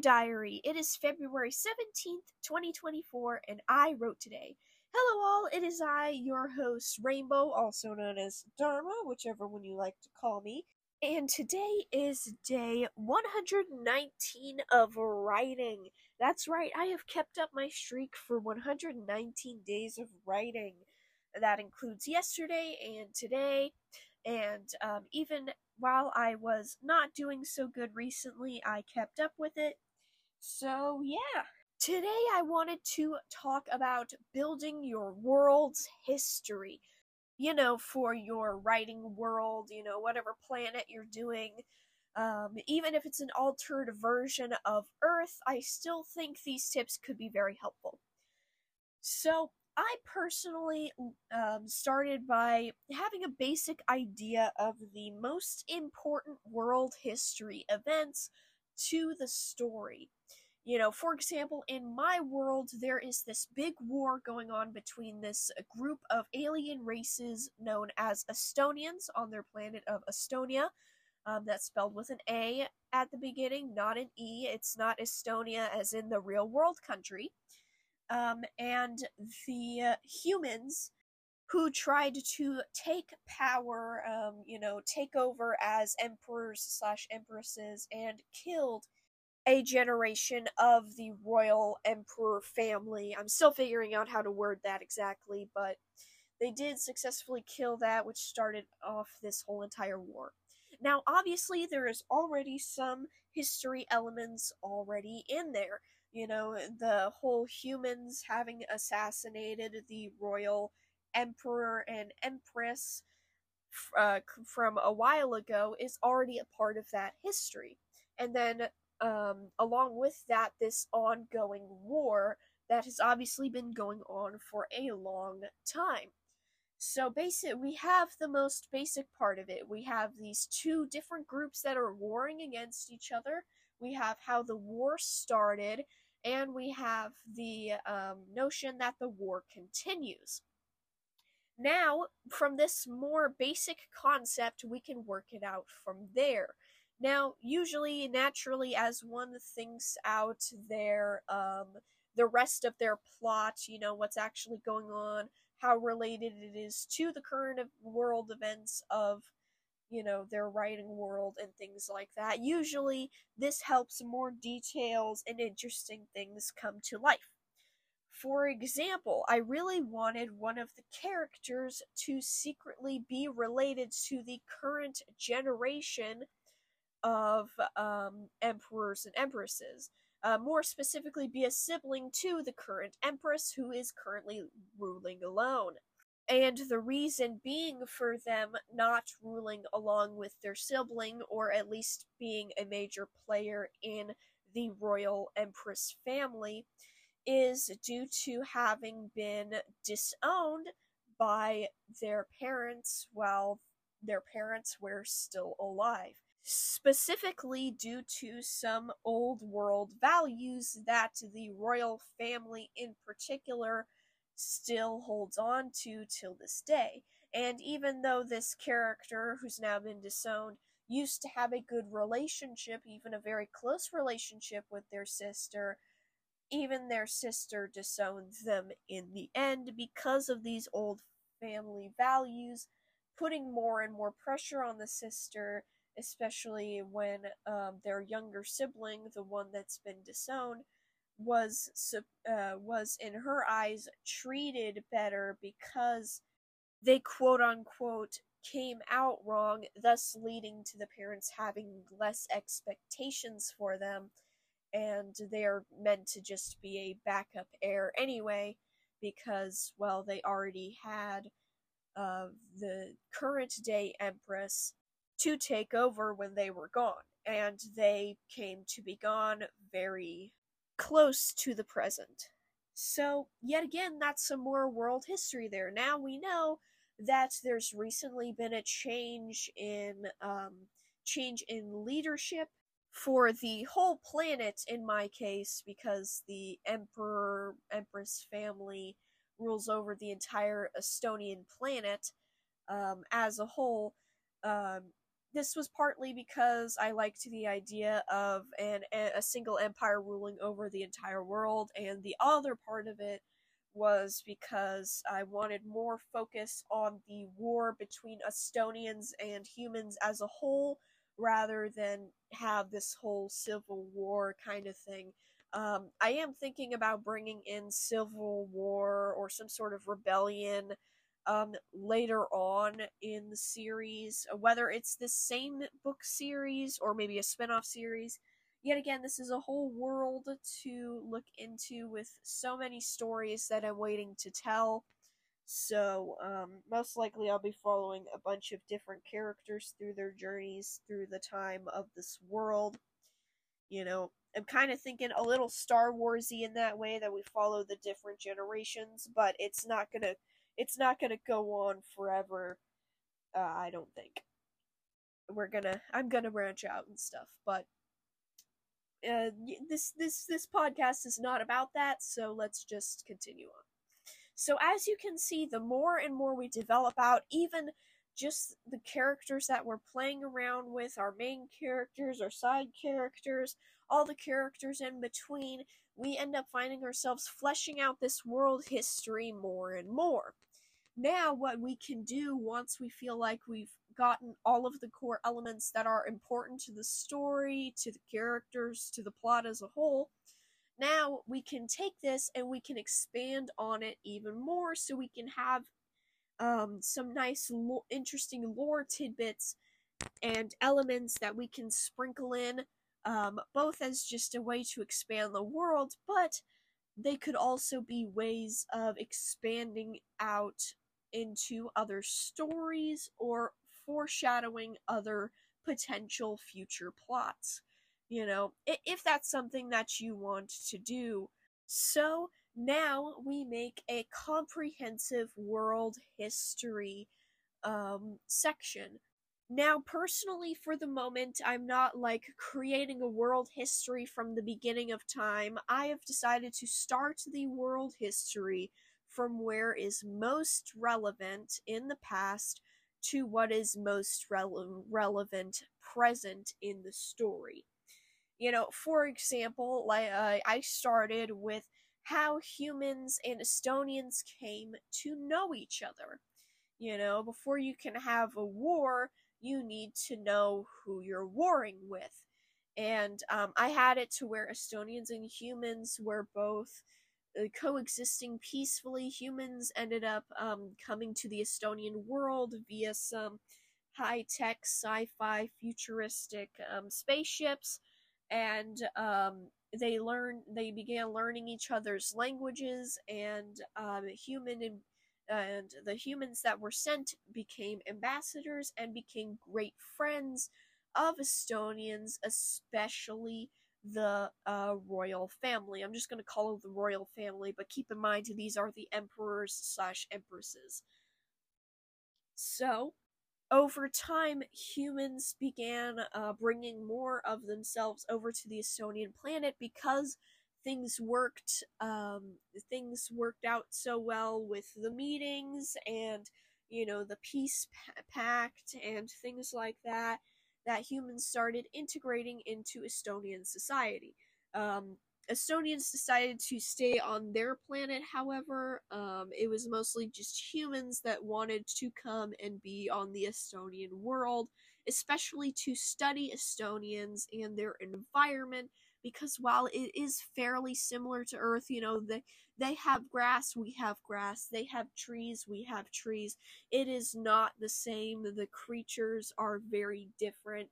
Diary. It is February 17th, 2024, and I wrote today. Hello, all. It is I, your host, Rainbow, also known as Dharma, whichever one you like to call me. And today is day 119 of writing. That's right, I have kept up my streak for 119 days of writing. That includes yesterday and today, and um, even while I was not doing so good recently, I kept up with it. So, yeah. Today I wanted to talk about building your world's history. You know, for your writing world, you know, whatever planet you're doing. Um, even if it's an altered version of Earth, I still think these tips could be very helpful. So, I personally um, started by having a basic idea of the most important world history events to the story. You know, for example, in my world, there is this big war going on between this group of alien races known as Astonians on their planet of Astonia. Um, that's spelled with an A at the beginning, not an E. It's not Estonia as in the real world country um, and the uh, humans who tried to take power, um, you know, take over as emperors slash empresses and killed a generation of the royal emperor family. I'm still figuring out how to word that exactly, but they did successfully kill that, which started off this whole entire war. Now, obviously, there is already some history elements already in there you know, the whole humans having assassinated the royal emperor and empress uh, from a while ago is already a part of that history. And then, um, along with that, this ongoing war that has obviously been going on for a long time. So basic, we have the most basic part of it. We have these two different groups that are warring against each other. We have how the war started, and we have the um, notion that the war continues. Now, from this more basic concept, we can work it out from there. Now, usually, naturally, as one thinks out their um, the rest of their plot, you know what's actually going on, how related it is to the current world events of you know, their writing world and things like that. Usually, this helps more details and interesting things come to life. For example, I really wanted one of the characters to secretly be related to the current generation of um, emperors and empresses. Uh, more specifically, be a sibling to the current empress who is currently ruling alone and the reason being for them not ruling along with their sibling or at least being a major player in the royal empress family is due to having been disowned by their parents while their parents were still alive specifically due to some old world values that the royal family in particular still holds on to till this day. And even though this character, who's now been disowned, used to have a good relationship, even a very close relationship with their sister, even their sister disowned them in the end because of these old family values, putting more and more pressure on the sister, especially when um, their younger sibling, the one that's been disowned, was uh, was in her eyes treated better because they quote unquote came out wrong, thus leading to the parents having less expectations for them, and they're meant to just be a backup heir anyway, because well they already had uh, the current day empress to take over when they were gone, and they came to be gone very close to the present. So, yet again, that's some more world history there. Now we know that there's recently been a change in um, change in leadership for the whole planet in my case because the emperor empress family rules over the entire astonian planet um, as a whole um, this was partly because I liked the idea of an a single empire ruling over the entire world, and the other part of it was because I wanted more focus on the war between Astonians and humans as a whole, rather than have this whole civil war kind of thing. Um, I am thinking about bringing in civil war or some sort of rebellion um, later on in the series, whether it's the same book series or maybe a spin off series. Yet again, this is a whole world to look into with so many stories that I'm waiting to tell. So, um, most likely I'll be following a bunch of different characters through their journeys through the time of this world. You know, I'm kind of thinking a little Star Warsy in that way that we follow the different generations, but it's not gonna it's not gonna go on forever. Uh, I don't think we're gonna I'm gonna branch out and stuff, but uh, this this this podcast is not about that. So let's just continue on. So as you can see, the more and more we develop out, even just the characters that we're playing around with, our main characters, our side characters, all the characters in between, we end up finding ourselves fleshing out this world history more and more. Now, what we can do once we feel like we've gotten all of the core elements that are important to the story, to the characters, to the plot as a whole, now we can take this and we can expand on it even more so we can have um, some nice, lo- interesting lore tidbits and elements that we can sprinkle in, um, both as just a way to expand the world, but they could also be ways of expanding out into other stories or foreshadowing other potential future plots. You know, if that's something that you want to do. So now we make a comprehensive world history um, section. Now, personally, for the moment, I'm not like creating a world history from the beginning of time. I have decided to start the world history from where is most relevant in the past to what is most rele- relevant present in the story. You know, for example, like uh, I started with how humans and Astonians came to know each other. You know, before you can have a war, you need to know who you're warring with. And um, I had it to where Astonians and humans were both coexisting peacefully. Humans ended up um, coming to the Astonian world via some high tech, sci fi, futuristic um, spaceships, and um, they learned they began learning each other's languages, and um, human and and the humans that were sent became ambassadors and became great friends of Astonians, especially the uh, royal family. I'm just going to call it the royal family, but keep in mind these are the emperors slash empresses. So, over time, humans began uh, bringing more of themselves over to the Astonian planet because things worked. Um, things worked out so well with the meetings and you know the peace pact and things like that that humans started integrating into Astonian society. Um, Astonians decided to stay on their planet, however. Um, it was mostly just humans that wanted to come and be on the Astonian world, especially to study Astonians and their environment because while it is fairly similar to Earth, you know, they they have grass, we have grass. They have trees, we have trees. It is not the same. The creatures are very different.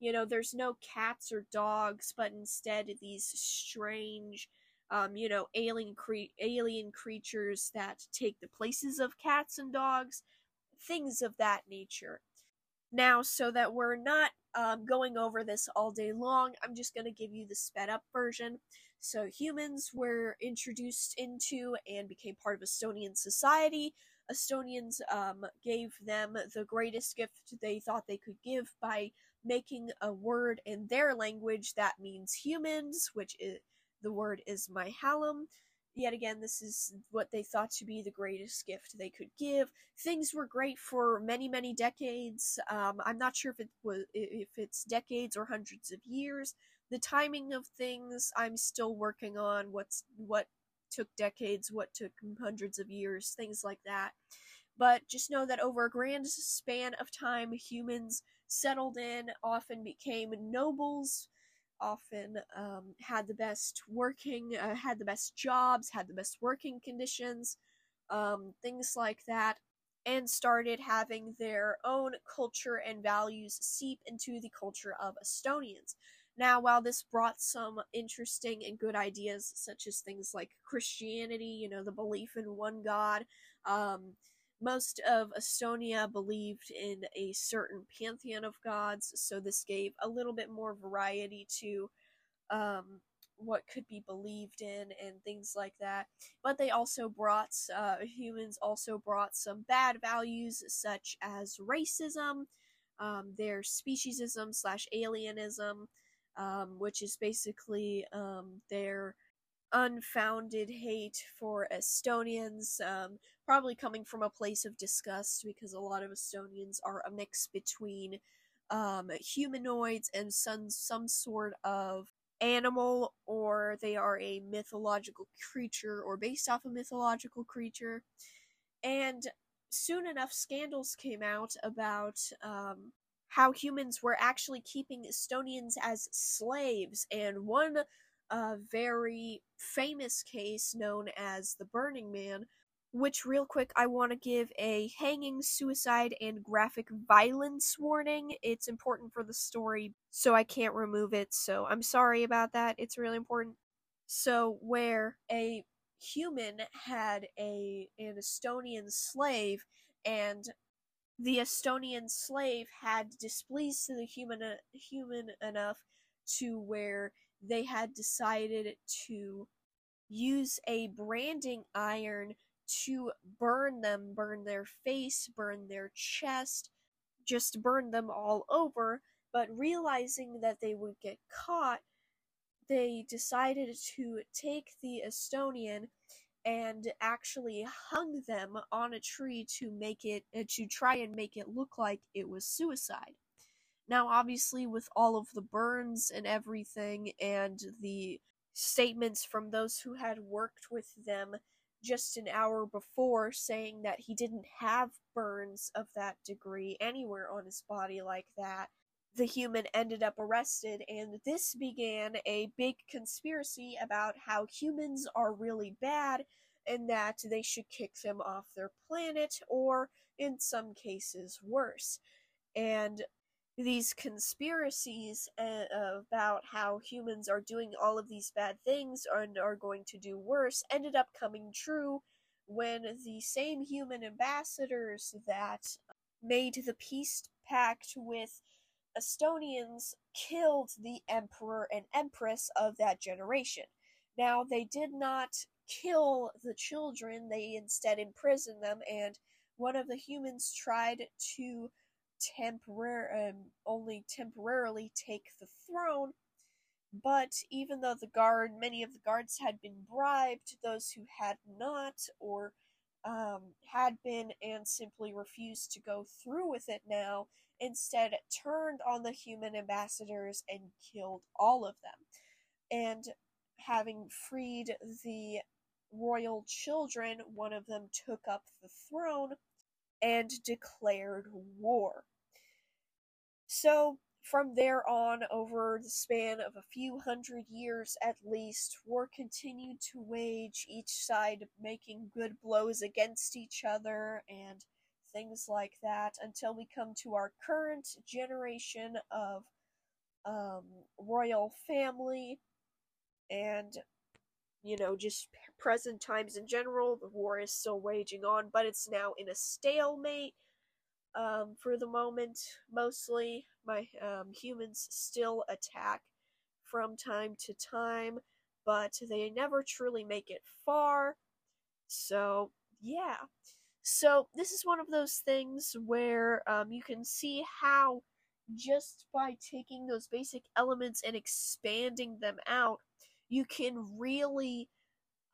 You know, there's no cats or dogs, but instead these strange, um, you know, alien cre- alien creatures that take the places of cats and dogs, things of that nature. Now, so that we're not um, going over this all day long, I'm just going to give you the sped up version. So, humans were introduced into and became part of Astonian society. Astonians um, gave them the greatest gift they thought they could give by making a word in their language that means humans, which is the word is Myhalem. Yet again, this is what they thought to be the greatest gift they could give. Things were great for many, many decades. Um, I'm not sure if it was if it's decades or hundreds of years. The timing of things, I'm still working on. What's what took decades, what took hundreds of years, things like that. But just know that over a grand span of time, humans settled in, often became nobles, often um, had the best working, uh, had the best jobs, had the best working conditions, um, things like that, and started having their own culture and values seep into the culture of Astonians. Now, while this brought some interesting and good ideas, such as things like Christianity, you know, the belief in one God, um, most of Astonia believed in a certain pantheon of gods, so this gave a little bit more variety to um, what could be believed in and things like that. But they also brought, uh, humans also brought some bad values such as racism, um, their speciesism slash alienism, um, which is basically um, their unfounded hate for Astonians, um, probably coming from a place of disgust because a lot of Astonians are a mix between um, humanoids and some some sort of animal, or they are a mythological creature or based off a mythological creature. And soon enough, scandals came out about um, how humans were actually keeping Astonians as slaves, and one a very famous case known as the Burning Man, which, real quick, I want to give a hanging, suicide, and graphic violence warning. It's important for the story, so I can't remove it, so I'm sorry about that. It's really important. So, where a human had a an Astonian slave, and the Astonian slave had displeased the human uh, human enough to where they had decided to use a branding iron to burn them, burn their face, burn their chest, just burn them all over. But realizing that they would get caught, they decided to take the Astonian and actually hung them on a tree to make it uh, to try and make it look like it was suicide. Now, obviously, with all of the burns and everything, and the statements from those who had worked with them just an hour before saying that he didn't have burns of that degree anywhere on his body like that, the human ended up arrested, and this began a big conspiracy about how humans are really bad and that they should kick them off their planet, or in some cases, worse. And these conspiracies uh, about how humans are doing all of these bad things and are going to do worse ended up coming true when the same human ambassadors that made the peace pact with Astonians killed the emperor and empress of that generation. Now, they did not kill the children, they instead imprisoned them, and one of the humans tried to temporary um, only temporarily take the throne. But even though the guard, many of the guards had been bribed, those who had not or um, had been and simply refused to go through with it now, instead turned on the human ambassadors and killed all of them. And having freed the royal children, one of them took up the throne and declared war. So, from there on, over the span of a few hundred years at least, war continued to wage, each side making good blows against each other and things like that, until we come to our current generation of um, royal family and, you know, just present times in general. The war is still waging on, but it's now in a stalemate um, for the moment, mostly my um, humans still attack from time to time, but they never truly make it far. So, yeah. So, this is one of those things where um, you can see how just by taking those basic elements and expanding them out, you can really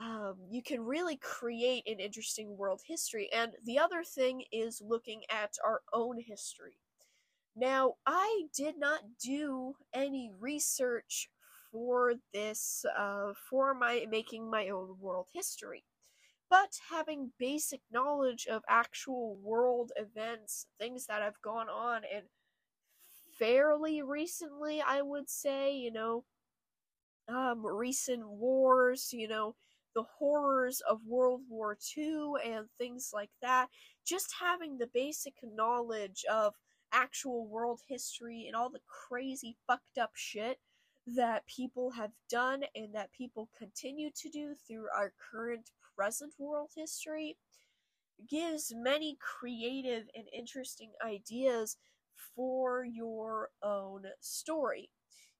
um, you can really create an interesting world history. And the other thing is looking at our own history. Now, I did not do any research for this, uh, for my making my own world history. But having basic knowledge of actual world events, things that have gone on, and fairly recently, I would say, you know, um, recent wars, you know, the horrors of World War II and things like that. Just having the basic knowledge of actual world history and all the crazy fucked up shit that people have done and that people continue to do through our current present world history gives many creative and interesting ideas for your own story.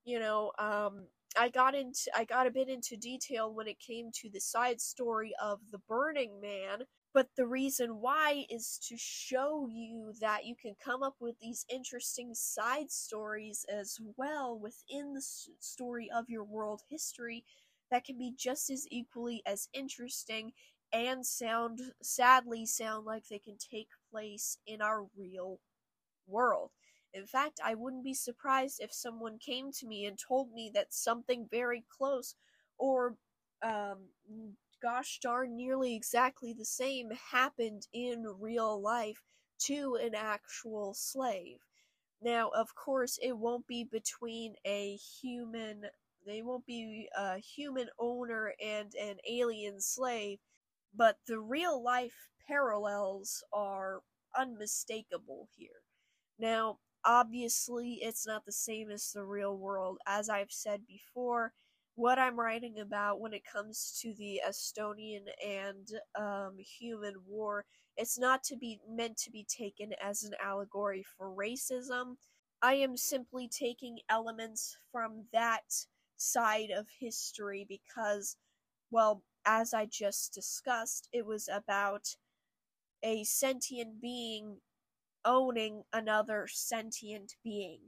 You know, um, I got into I got a bit into detail when it came to the side story of the Burning Man, but the reason why is to show you that you can come up with these interesting side stories as well within the story of your world history that can be just as equally as interesting and sound sadly sound like they can take place in our real world. In fact, I wouldn't be surprised if someone came to me and told me that something very close or um, gosh darn nearly exactly the same happened in real life to an actual slave. Now, of course, it won't be between a human, they won't be a human owner and an alien slave, but the real life parallels are unmistakable here. Now, obviously it's not the same as the real world as i've said before. What i'm writing about when it comes to the astonian and um, human war it's not to be meant to be taken as an allegory for racism. I am simply taking elements from that side of history because well as i just discussed it was about a sentient being owning another sentient being.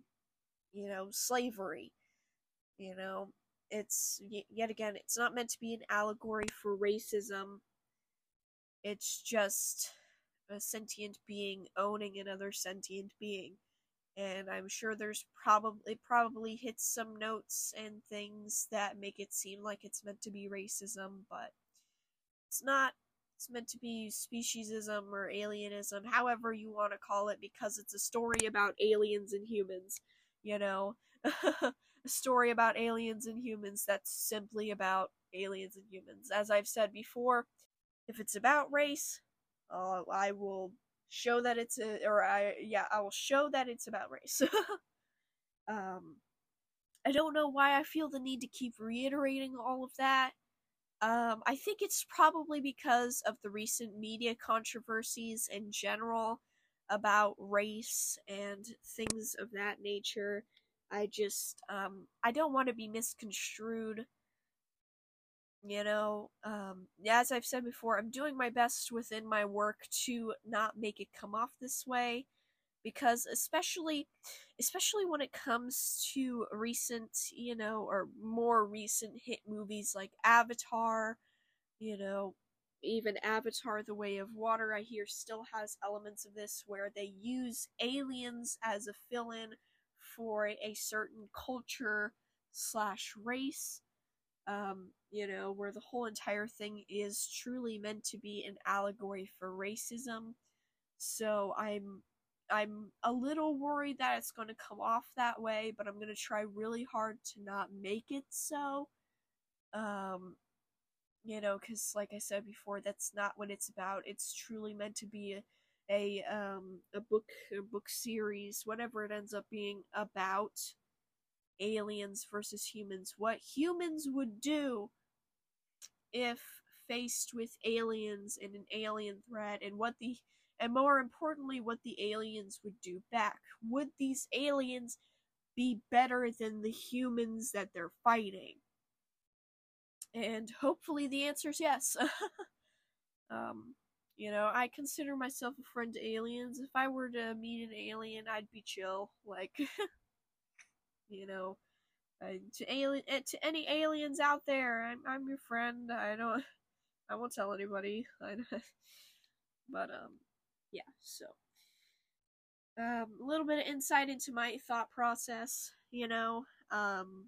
You know, slavery. You know, it's yet again, it's not meant to be an allegory for racism. It's just a sentient being owning another sentient being. And I'm sure there's probably probably hits some notes and things that make it seem like it's meant to be racism, but it's not it's meant to be speciesism or alienism, however you want to call it, because it's a story about aliens and humans, you know? a story about aliens and humans that's simply about aliens and humans. As I've said before, if it's about race, uh, I will show that it's a, or I, yeah, I will show that it's about race. um, I don't know why I feel the need to keep reiterating all of that. Um, I think it's probably because of the recent media controversies in general about race and things of that nature. I just, um, I don't want to be misconstrued. You know, um, as I've said before, I'm doing my best within my work to not make it come off this way because especially especially when it comes to recent you know or more recent hit movies like avatar you know even avatar the way of water i hear still has elements of this where they use aliens as a fill-in for a certain culture slash race um, you know where the whole entire thing is truly meant to be an allegory for racism. So i'm I'm a little worried that it's going to come off that way, but I'm going to try really hard to not make it so. Um, you know, because like I said before, that's not what it's about. It's truly meant to be a, a um a book a book series, whatever it ends up being about aliens versus humans. What humans would do if faced with aliens and an alien threat, and what the and more importantly, what the aliens would do back. Would these aliens be better than the humans that they're fighting? And hopefully the answer is yes. um, you know, I consider myself a friend to aliens. If I were to meet an alien, I'd be chill. Like, you know, to alien, uh, to any aliens out there, I'm, I'm your friend. I don't, I won't tell anybody. but um, yeah. So um, a little bit of insight into my thought process. You know, um,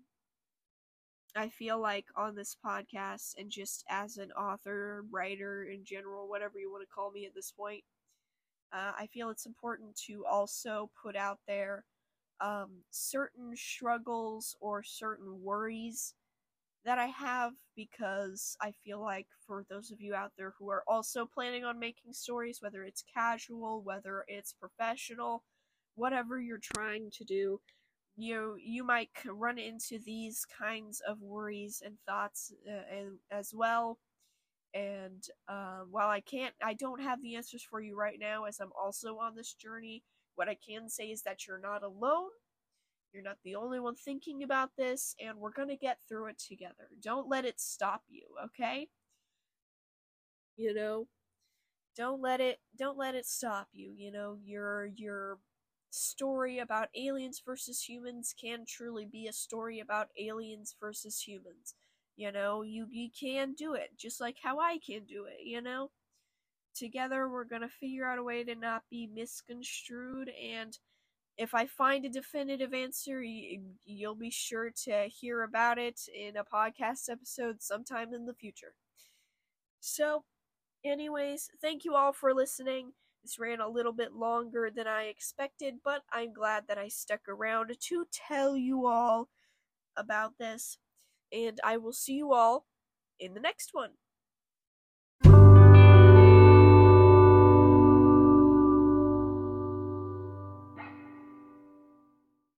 I feel like on this podcast and just as an author, writer in general, whatever you want to call me at this point, uh, I feel it's important to also put out there um, certain struggles or certain worries that I have because I feel like for those of you out there who are also planning on making stories, whether it's casual, whether it's professional, whatever you're trying to do, you you might run into these kinds of worries and thoughts uh, and as well. And uh, while I can't, I don't have the answers for you right now, as I'm also on this journey. What I can say is that you're not alone you're not the only one thinking about this, and we're gonna get through it together. Don't let it stop you, okay? You know, don't let it don't let it stop you. You know, your your story about aliens versus humans can truly be a story about aliens versus humans. You know, you you can do it just like how I can do it, you know? Together we're going to figure out a way to not be misconstrued and if I find a definitive answer, you'll be sure to hear about it in a podcast episode sometime in the future. So, anyways, thank you all for listening. This ran a little bit longer than I expected, but I'm glad that I stuck around to tell you all about this. And I will see you all in the next one.